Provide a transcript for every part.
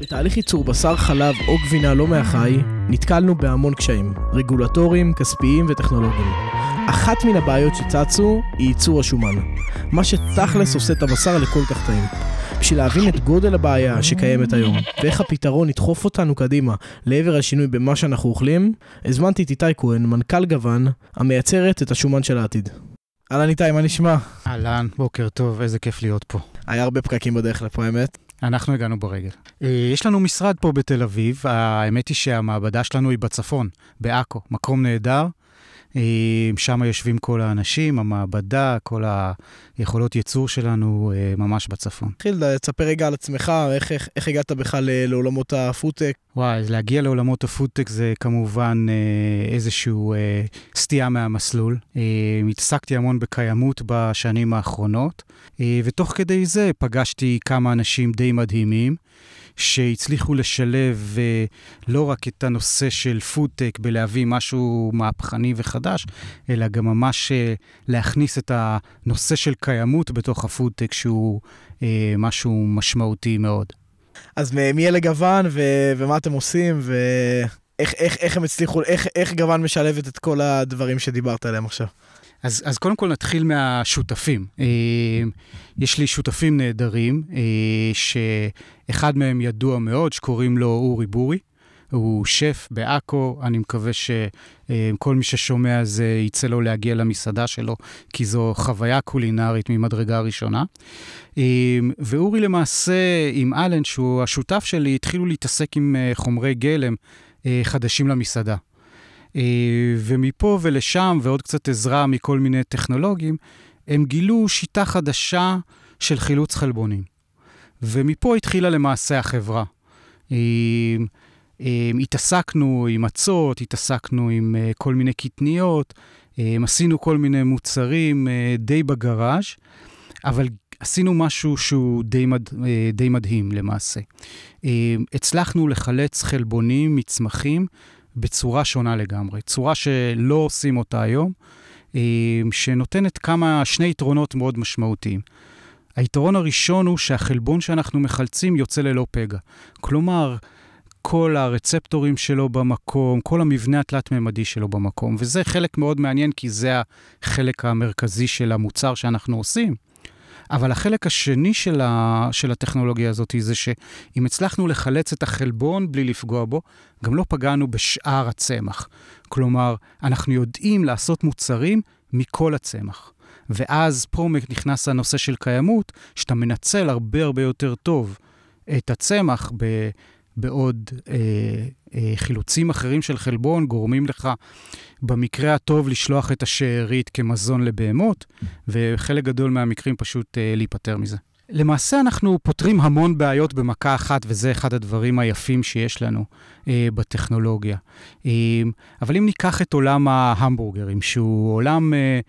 בתהליך ייצור בשר, חלב או גבינה לא מהחי, נתקלנו בהמון קשיים, רגולטוריים, כספיים וטכנולוגיים. אחת מן הבעיות שצצו היא ייצור השומן, מה שתכלס עושה את הבשר לכל כך טעים. בשביל להבין את גודל הבעיה שקיימת היום, ואיך הפתרון ידחוף אותנו קדימה לעבר השינוי במה שאנחנו אוכלים, הזמנתי את איתי כהן, מנכ"ל גוון, המייצרת את השומן של העתיד. אהלן איתי, מה נשמע? אהלן, בוקר טוב, איזה כיף להיות פה. היה הרבה פקקים בדרך לפה, האמת. אנחנו הגענו ברגל. אה, יש לנו משרד פה בתל אביב, האמת היא שהמעבדה שלנו היא בצפון, בעכו, מקום נהדר. אה, שם יושבים כל האנשים, המעבדה, כל היכולות ייצור שלנו אה, ממש בצפון. תתחיל, תספר רגע על עצמך, איך, איך, איך הגעת בכלל לעולמות הפודטק? וואי, להגיע לעולמות הפודטק זה כמובן אה, איזושהי אה, סטייה מהמסלול. אה, התעסקתי המון בקיימות בשנים האחרונות, אה, ותוך כדי זה פגשתי כמה אנשים די מדהימים. שהצליחו לשלב uh, לא רק את הנושא של פודטק בלהביא משהו מהפכני וחדש, אלא גם ממש uh, להכניס את הנושא של קיימות בתוך הפודטק, שהוא uh, משהו משמעותי מאוד. אז מי אלה גוון ו- ומה אתם עושים ואיך איך, איך הם הצליחו, איך, איך גוון משלבת את כל הדברים שדיברת עליהם עכשיו? אז, אז קודם כל נתחיל מהשותפים. אה, יש לי שותפים נהדרים, אה, שאחד מהם ידוע מאוד, שקוראים לו אורי בורי. הוא שף בעכו, אני מקווה שכל מי ששומע זה יצא לו להגיע למסעדה שלו, כי זו חוויה קולינרית ממדרגה ראשונה. אה, ואורי למעשה, עם אלן, שהוא השותף שלי, התחילו להתעסק עם חומרי גלם חדשים למסעדה. אה, ומפה ולשם, ועוד קצת עזרה מכל מיני טכנולוגים, הם גילו שיטה חדשה של חילוץ חלבונים. ומפה התחילה למעשה החברה. אה, אה, התעסקנו עם מצות, התעסקנו עם כל מיני קטניות, עשינו כל מיני מוצרים די בגראז', אבל עשינו משהו שהוא די, מד, די מדהים למעשה. הצלחנו לחלץ חלבונים מצמחים בצורה שונה לגמרי, צורה שלא עושים אותה היום, אה, שנותנת כמה, שני יתרונות מאוד משמעותיים. היתרון הראשון הוא שהחלבון שאנחנו מחלצים יוצא ללא פגע. כלומר, כל הרצפטורים שלו במקום, כל המבנה התלת-ממדי שלו במקום, וזה חלק מאוד מעניין, כי זה החלק המרכזי של המוצר שאנחנו עושים. אבל החלק השני של, ה, של הטכנולוגיה הזאת זה שאם הצלחנו לחלץ את החלבון בלי לפגוע בו, גם לא פגענו בשאר הצמח. כלומר, אנחנו יודעים לעשות מוצרים מכל הצמח. ואז פה נכנס הנושא של קיימות, שאתה מנצל הרבה הרבה יותר טוב את הצמח ב... בעוד אה, אה, חילוצים אחרים של חלבון גורמים לך במקרה הטוב לשלוח את השארית כמזון לבהמות, וחלק גדול מהמקרים פשוט אה, להיפטר מזה. למעשה אנחנו פותרים המון בעיות במכה אחת, וזה אחד הדברים היפים שיש לנו אה, בטכנולוגיה. אה, אבל אם ניקח את עולם ההמבורגרים, שהוא עולם... אה,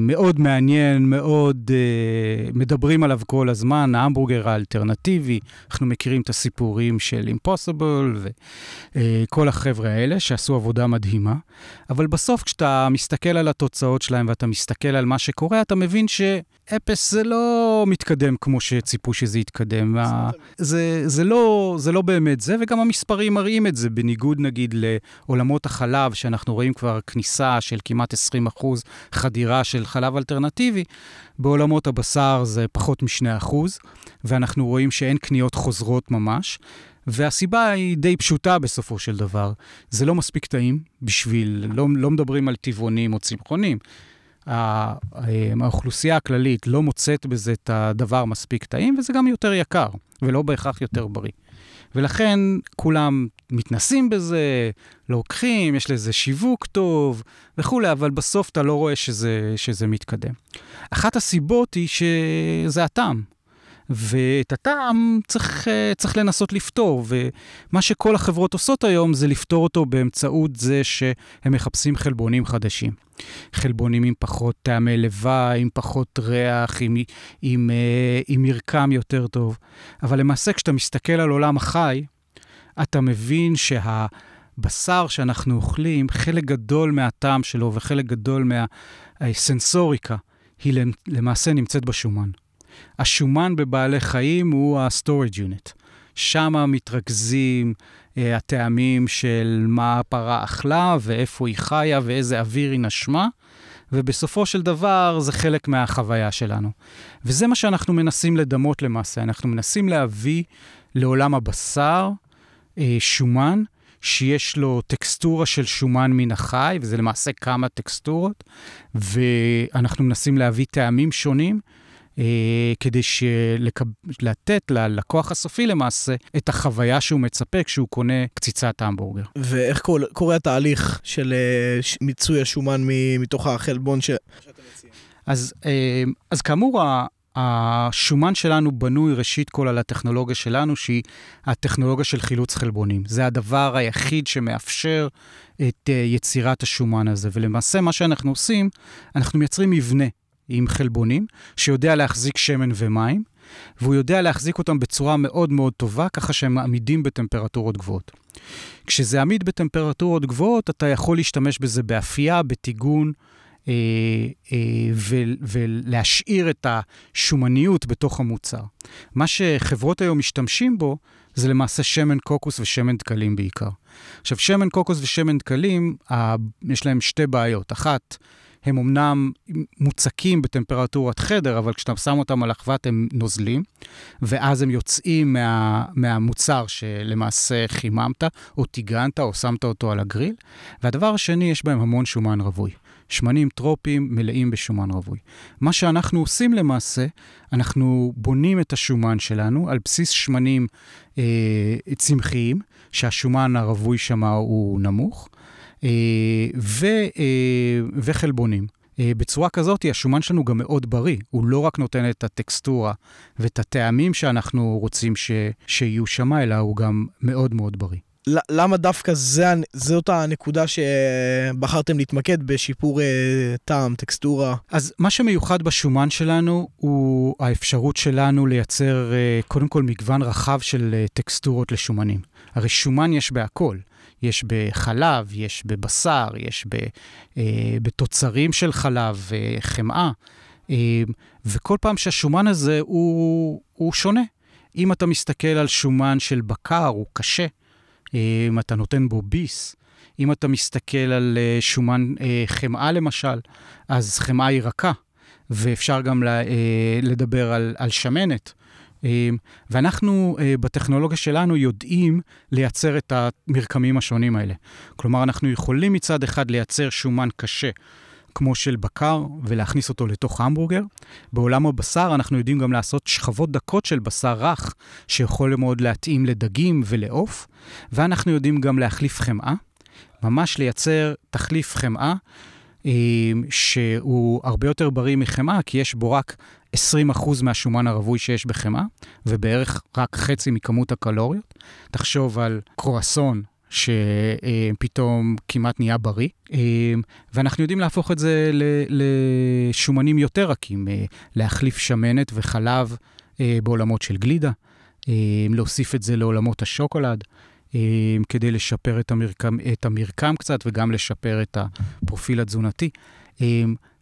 מאוד מעניין, מאוד אה, מדברים עליו כל הזמן, ההמבורגר האלטרנטיבי. אנחנו מכירים את הסיפורים של אימפוסיבול וכל החבר'ה האלה שעשו עבודה מדהימה. אבל בסוף כשאתה מסתכל על התוצאות שלהם ואתה מסתכל על מה שקורה, אתה מבין שאפס זה לא מתקדם כמו שציפו שזה יתקדם. זה, זה, לא, זה לא באמת זה, וגם המספרים מראים את זה, בניגוד נגיד לעולמות החלב, שאנחנו רואים כבר כניסה של כמעט 20% חדירה. מכירה של חלב אלטרנטיבי, בעולמות הבשר זה פחות מ-2%, ואנחנו רואים שאין קניות חוזרות ממש. והסיבה היא די פשוטה בסופו של דבר. זה לא מספיק טעים בשביל, לא, לא מדברים על טבעונים או צמחונים. האוכלוסייה הכללית לא מוצאת בזה את הדבר מספיק טעים, וזה גם יותר יקר, ולא בהכרח יותר בריא. ולכן כולם מתנסים בזה, לוקחים, יש לזה שיווק טוב וכולי, אבל בסוף אתה לא רואה שזה, שזה מתקדם. אחת הסיבות היא שזה הטעם. ואת הטעם צריך, אה, צריך לנסות לפתור, ומה שכל החברות עושות היום זה לפתור אותו באמצעות זה שהם מחפשים חלבונים חדשים. חלבונים עם פחות טעמי לוואי, עם פחות ריח, עם, עם, אה, עם מרקם יותר טוב. אבל למעשה, כשאתה מסתכל על עולם החי, אתה מבין שהבשר שאנחנו אוכלים, חלק גדול מהטעם שלו וחלק גדול מהסנסוריקה, היא למעשה נמצאת בשומן. השומן בבעלי חיים הוא ה-storage unit. שם מתרכזים אה, הטעמים של מה הפרה אכלה ואיפה היא חיה ואיזה אוויר היא נשמה, ובסופו של דבר זה חלק מהחוויה שלנו. וזה מה שאנחנו מנסים לדמות למעשה. אנחנו מנסים להביא לעולם הבשר אה, שומן שיש לו טקסטורה של שומן מן החי, וזה למעשה כמה טקסטורות, ואנחנו מנסים להביא טעמים שונים. אה, כדי שלקב... לתת ללקוח הסופי למעשה את החוויה שהוא מצפה כשהוא קונה קציצת המבורגר. ואיך קורה, קורה התהליך של אה, מיצוי השומן מתוך החלבון ש... שאתה מציע? אז, אה, אז כאמור, השומן שלנו בנוי ראשית כל על הטכנולוגיה שלנו, שהיא הטכנולוגיה של חילוץ חלבונים. זה הדבר היחיד שמאפשר את יצירת השומן הזה. ולמעשה מה שאנחנו עושים, אנחנו מייצרים מבנה עם חלבונים, שיודע להחזיק שמן ומים, והוא יודע להחזיק אותם בצורה מאוד מאוד טובה, ככה שהם עמידים בטמפרטורות גבוהות. כשזה עמיד בטמפרטורות גבוהות, אתה יכול להשתמש בזה באפייה, בטיגון, אה, אה, ו- ולהשאיר את השומניות בתוך המוצר. מה שחברות היום משתמשים בו, זה למעשה שמן קוקוס ושמן דקלים בעיקר. עכשיו, שמן קוקוס ושמן דקלים, יש להם שתי בעיות. אחת, הם אמנם מוצקים בטמפרטורת חדר, אבל כשאתה שם אותם על אחוות הם נוזלים, ואז הם יוצאים מה, מהמוצר שלמעשה חיממת, או טיגנת, או שמת אותו על הגריל. והדבר השני, יש בהם המון שומן רווי. שמנים טרופיים מלאים בשומן רווי. מה שאנחנו עושים למעשה, אנחנו בונים את השומן שלנו על בסיס שמנים אה, צמחיים, שהשומן הרווי שם הוא נמוך, ו, אה, וחלבונים. אה, בצורה כזאת, השומן שלנו גם מאוד בריא. הוא לא רק נותן את הטקסטורה ואת הטעמים שאנחנו רוצים ש, שיהיו שם, אלא הוא גם מאוד מאוד בריא. למה דווקא זה, זאת הנקודה שבחרתם להתמקד בשיפור אה, טעם, טקסטורה? אז מה שמיוחד בשומן שלנו הוא האפשרות שלנו לייצר אה, קודם כל מגוון רחב של אה, טקסטורות לשומנים. הרי שומן יש בהכל. יש בחלב, יש בבשר, יש ב, אה, בתוצרים של חלב, אה, חמאה, אה, וכל פעם שהשומן הזה הוא, הוא שונה. אם אתה מסתכל על שומן של בקר, הוא קשה. אה, אם אתה נותן בו ביס, אם אתה מסתכל על אה, שומן אה, חמאה למשל, אז חמאה היא רכה, ואפשר גם לדבר על, על שמנת. ואנחנו בטכנולוגיה שלנו יודעים לייצר את המרקמים השונים האלה. כלומר, אנחנו יכולים מצד אחד לייצר שומן קשה, כמו של בקר, ולהכניס אותו לתוך המבורגר. בעולם הבשר אנחנו יודעים גם לעשות שכבות דקות של בשר רך, שיכול מאוד להתאים לדגים ולעוף, ואנחנו יודעים גם להחליף חמאה, ממש לייצר תחליף חמאה. אה, שהוא הרבה יותר בריא מחמאה, כי יש בו רק 20% מהשומן הרווי שיש בחמאה, ובערך רק חצי מכמות הקלוריות. תחשוב על קרואסון שפתאום כמעט נהיה בריא, ואנחנו יודעים להפוך את זה לשומנים יותר רכים, להחליף שמנת וחלב בעולמות של גלידה, להוסיף את זה לעולמות השוקולד. כדי לשפר את המרקם, את המרקם קצת וגם לשפר את הפרופיל התזונתי.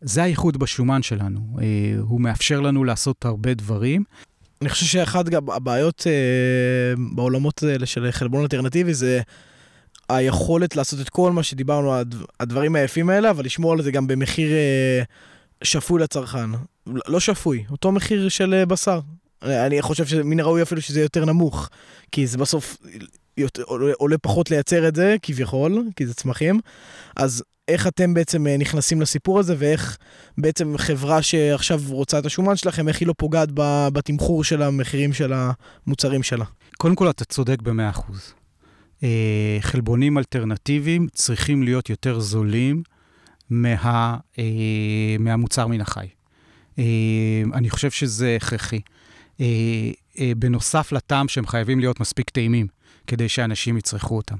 זה הייחוד בשומן שלנו, הוא מאפשר לנו לעשות הרבה דברים. אני חושב שאחת הבעיות אה, בעולמות האלה של חלבון אלטרנטיבי זה היכולת לעשות את כל מה שדיברנו, הדברים היפים האלה, אבל לשמור על זה גם במחיר אה, שפוי לצרכן. לא שפוי, אותו מחיר של אה, בשר. אני חושב שמן הראוי אפילו שזה יותר נמוך, כי זה בסוף יותר, עולה, פחות לייצר את זה, כביכול, כי זה צמחים. אז איך אתם בעצם אה, נכנסים לסיפור הזה, ואיך בעצם חברה שעכשיו רוצה את השומן שלכם, איך היא לא פוגעת בתמחור של המחירים של המוצרים שלה? קודם כל, אתה צודק במאה אחוז. אה, חלבונים אלטרנטיביים צריכים להיות יותר זולים מה, אה, מהמוצר מן החי. אני חושב שזה הכרחי. בנוסף לטעם שהם חייבים להיות מספיק טעימים כדי שאנשים יצרכו אותם.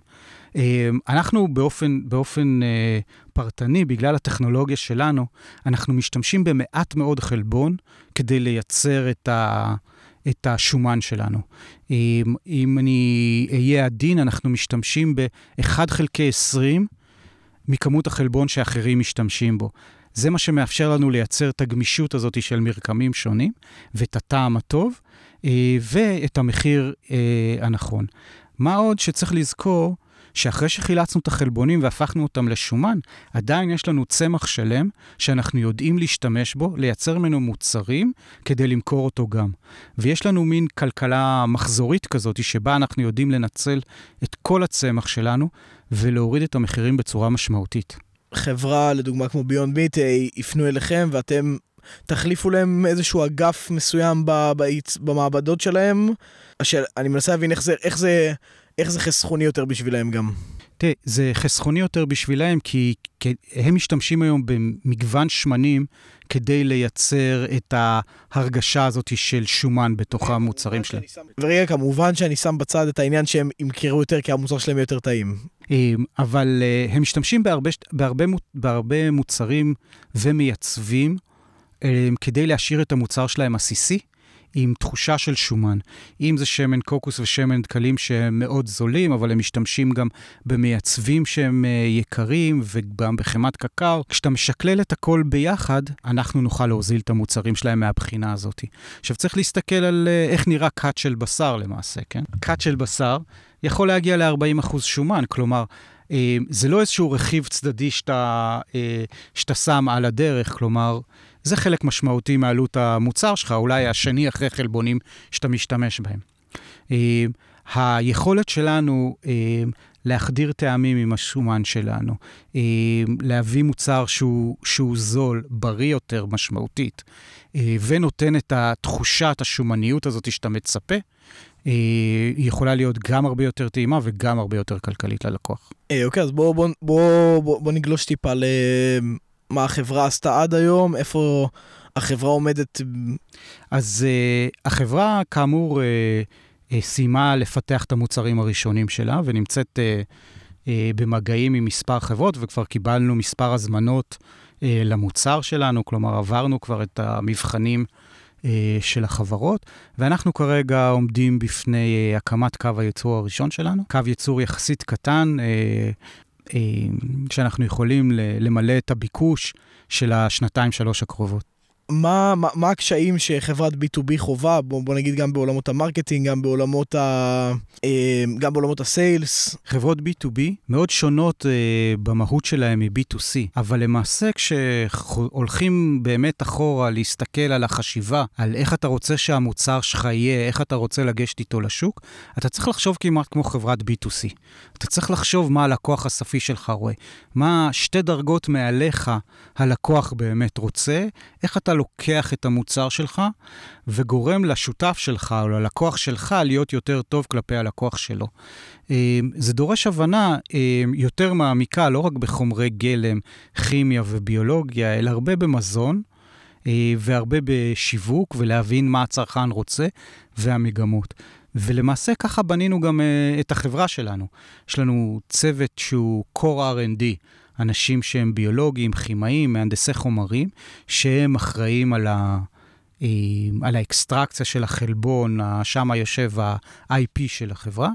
אה, אנחנו באופן, באופן אה, פרטני, בגלל הטכנולוגיה שלנו, אנחנו משתמשים במעט מאוד חלבון כדי לייצר את ה... את השומן שלנו. אם, אם אני אהיה עדין, אנחנו משתמשים ב-1 חלקי 20 מכמות החלבון שאחרים משתמשים בו. זה מה שמאפשר לנו לייצר את הגמישות הזאת של מרקמים שונים, ואת הטעם הטוב, אה, ואת המחיר אה, הנכון. מה עוד שצריך לזכור, שאחרי שחילצנו את החלבונים והפכנו אותם לשומן, עדיין יש לנו צמח שלם שאנחנו יודעים להשתמש בו, לייצר ממנו מוצרים כדי למכור אותו גם. ויש לנו מין כלכלה מחזורית כזאת, שבה אנחנו יודעים לנצל את כל הצמח שלנו ולהוריד את המחירים בצורה משמעותית. חברה, לדוגמה כמו ביונד מיט, אה, יפנו אליכם ואתם תחליפו להם איזשהו אגף מסוים במעבדות שלהם. השאל, אני מנסה להבין איך זה, איך זה, איך זה חסכוני יותר בשבילהם גם. תראה, זה חסכוני יותר בשבילהם, כי, כי הם משתמשים היום במגוון שמנים כדי לייצר את ההרגשה הזאת של שומן בתוך המוצרים שלהם. ורגע, כמובן שאני שם בצד את העניין שהם ימכרו יותר כי המוצר שלהם יותר טעים. אמ, אבל אה, הם משתמשים בהרבה, בהרבה, בהרבה מוצרים ומייצבים אמ, כדי להשאיר את המוצר שלהם עסיסי. עם תחושה של שומן. אם זה שמן קוקוס ושמן דקלים שהם מאוד זולים, אבל הם משתמשים גם במייצבים שהם אה, יקרים וגם בחמת קקאו. כשאתה משקלל את הכל ביחד, אנחנו נוכל להוזיל את המוצרים שלהם מהבחינה הזאת. עכשיו צריך להסתכל על אה, איך נראה קאט של בשר למעשה, כן? קאט של בשר יכול להגיע ל-40% שומן, כלומר... אה, זה לא איזשהו רכיב צדדי שאתה, שאתה שם על הדרך, כלומר, זה חלק משמעותי מעלות המוצר שלך, אולי השני אחרי חלבונים שאתה משתמש בהם. אה, היכולת שלנו אה, להחדיר טעמים עם השומן שלנו, אה, להביא מוצר שהוא, שהוא זול, בריא יותר משמעותית, ונותן את תחושת השומניות הזאת שאתה מצפה, היא יכולה להיות גם הרבה יותר טעימה וגם הרבה יותר כלכלית ללקוח. אוקיי, אז בואו בוא, בוא, בוא, בוא נגלוש טיפה מה החברה עשתה עד היום, איפה החברה עומדת. אז uh, החברה, כאמור, uh, uh, סיימה לפתח את המוצרים הראשונים שלה, ונמצאת uh, uh, במגעים עם מספר חברות, וכבר קיבלנו מספר הזמנות uh, למוצר שלנו, כלומר, עברנו כבר את המבחנים. Uh, של החברות, ואנחנו כרגע עומדים בפני uh, הקמת קו הייצור הראשון שלנו. קו ייצור יחסית קטן, אה, שאנחנו יכולים למלא את הביקוש של השנתיים-שלוש הקרובות. מה, מה, מה הקשיים שחברת B2B חווה, בוא, בוא נגיד גם בעולמות ה marketing, גם בעולמות, ה, אה, גם בעולמות ה sales? חברות B2B מאוד שונות אה, במהות שלהן מ-B2C, אבל למעשה כשהולכים באמת אחורה להסתכל על החשיבה, על איך אתה רוצה שהמוצר שלך יהיה, איך אתה רוצה לגשת איתו לשוק, אתה צריך לחשוב כמעט כמו חברת B2C. אתה צריך לחשוב מה הלקוח הסופי שלך רואה, מה שתי דרגות מעליך הלקוח באמת רוצה, איך אתה לוקח את המוצר שלך וגורם לשותף שלך או ללקוח שלך להיות יותר טוב כלפי הלקוח שלו. אמ, זה דורש הבנה אמ, יותר מעמיקה, לא רק בחומרי גלם, כימיה וביולוגיה, אלא הרבה במזון. אה, והרבה בשיווק ולהבין מה הצרכן רוצה והמגמות. ולמעשה ככה בנינו גם אה, את החברה שלנו. יש לנו צוות שהוא core R&D, אנשים שהם ביולוגים, כימאים, מהנדסי חומרים, שהם אחראים על, ה, אה, על האקסטרקציה של החלבון, שם יושב ה-IP של החברה.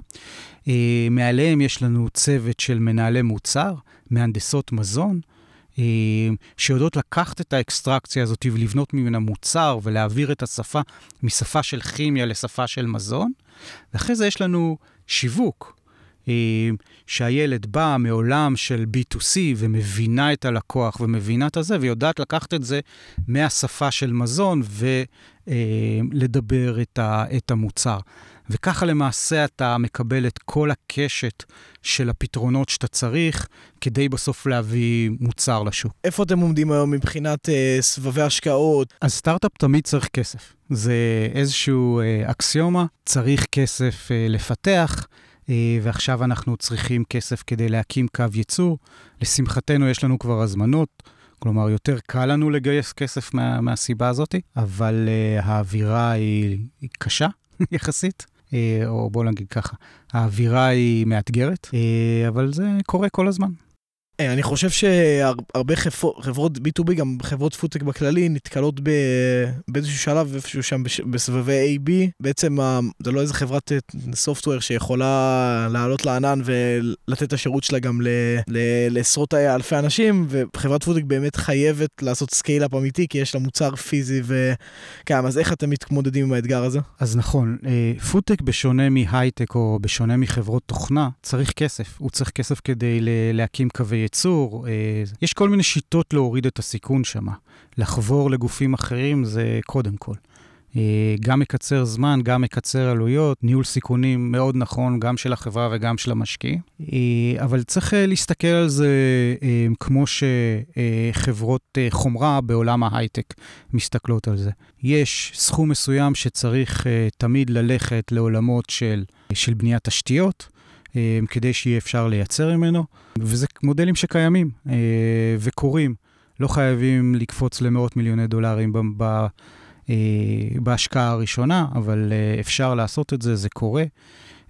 אה, מעליהם יש לנו צוות של מנהלי מוצר, מהנדסות מזון, אה, שיודעות לקחת את האקסטרקציה הזאת ולבנות ממנה מוצר ולהעביר את השפה משפה של כימיה לשפה של מזון. ואחרי זה יש לנו שיווק, שהילד בא מעולם של B2C ומבינה את הלקוח ומבינה את הזה, ויודעת לקחת את זה מהשפה של מזון ולדבר את, את המוצר. וככה למעשה אתה מקבל את כל הקשת של הפתרונות שאתה צריך, כדי בסוף להביא מוצר לשוק. איפה אתם עומדים היום מבחינת אה, סבבי השקעות? אז סטארט-אפ תמיד צריך כסף. זה איזשהו אה, אקסיומה, צריך כסף אה, לפתח. אה, ועכשיו אנחנו צריכים כסף כדי להקים קו ייצור. לשמחתנו יש לנו כבר הזמנות, כלומר יותר קל לנו לגייס כסף מה, מהסיבה הזאת, אבל uh, האווירה היא, היא קשה יחסית. uh, או בוא נגיד ככה, האווירה היא מאתגרת, אה, אבל זה קורה כל הזמן. אה, אני חושב שהרבה חברות B2B, גם חברות פודטק בכללי, נתקלות באיזשהו שלב, איפשהו שם בסבבי AB. בעצם זה לא איזה חברת software אה, שיכולה לעלות לענן ולתת את השירות שלה גם לעשרות אלפי אנשים, וחברת פודטק באמת חייבת לעשות scale-up אמיתי, כי יש לה מוצר פיזי וקיים. אז איך אתם מתמודדים עם האתגר הזה? אז נכון, פודטק בשונה מהייטק או בשונה מחברות תוכנה, צריך כסף. הוא צריך כסף כדי להקים קווי ייצור. אה, יש כל מיני שיטות להוריד את הסיכון שם. לחבור לגופים אחרים זה קודם כל. אה, גם מקצר זמן, גם מקצר עלויות, ניהול סיכונים מאוד נכון, גם של החברה וגם של המשקיעים. אה, אבל צריך להסתכל על זה כמו שחברות חומרה בעולם ההייטק מסתכלות על זה. יש סכום מסוים שצריך תמיד ללכת לעולמות של, של בניית תשתיות. אה, כדי שיהיה אפשר לייצר ממנו, וזה מודלים שקיימים אה, וקורים. לא חייבים לקפוץ למאות מיליוני דולרים אה, בהשקעה הראשונה, אבל אפשר לעשות את זה, זה קורה.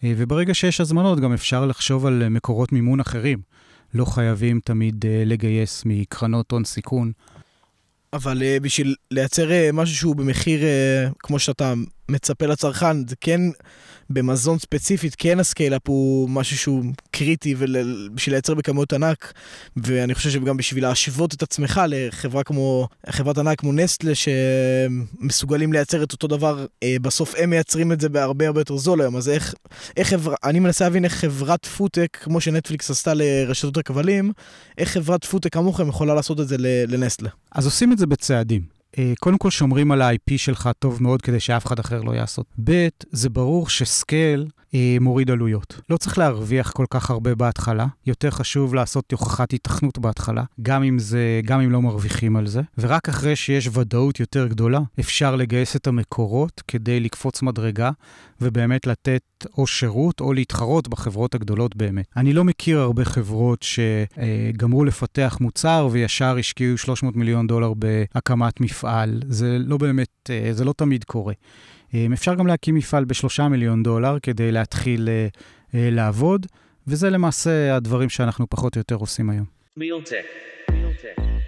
וברגע שיש הזמנות, גם אפשר לחשוב על מקורות מימון אחרים. לא חייבים תמיד לגייס מקרנות הון סיכון. אבל בשביל לייצר משהו שהוא במחיר, כמו שאתה מצפה לצרכן, זה כן במזון ספציפית, כן ה scale-up הוא משהו שהוא קריטי בשביל לייצר בכמויות ענק, ואני חושב שגם בשביל להשוות את עצמך לחברה כמו, חברת ענק כמו נסטלה, שמסוגלים לייצר את אותו דבר, אה, בסוף הם מייצרים את זה בהרבה הרבה יותר זול היום, אז איך, איך חברה, אני מנסה להבין איך חברת פודטק, כמו שנטפליקס עשתה לרשתות הכבלים, איך חברת פודטק כמוכם יכולה לעשות את זה לנסטלה. אז עושים את זה בצעדים. אה, קודם כל שומרים על ה-IP שלך טוב מאוד כדי שאף אחד אחר לא יעשות. ב', זה ברור שסקייל מוריד עלויות. לא צריך להרוויח כל כך הרבה בהתחלה, יותר חשוב לעשות הוכחת התכנות בהתחלה, גם אם, זה, גם אם לא מרוויחים על זה, ורק אחרי שיש ודאות יותר גדולה, אפשר לגייס את המקורות כדי לקפוץ מדרגה ובאמת לתת או שירות או להתחרות בחברות הגדולות באמת. אני לא מכיר הרבה חברות שגמרו לפתח מוצר וישר השקיעו 300 מיליון דולר בהקמת מפעל. זה לא באמת, אה, זה לא תמיד קורה. אה, אפשר גם להקים מפעל בשלושה מיליון דולר כדי להתחיל אה, לעבוד, וזה למעשה הדברים שאנחנו פחות או יותר עושים היום. Realtek. Realtek.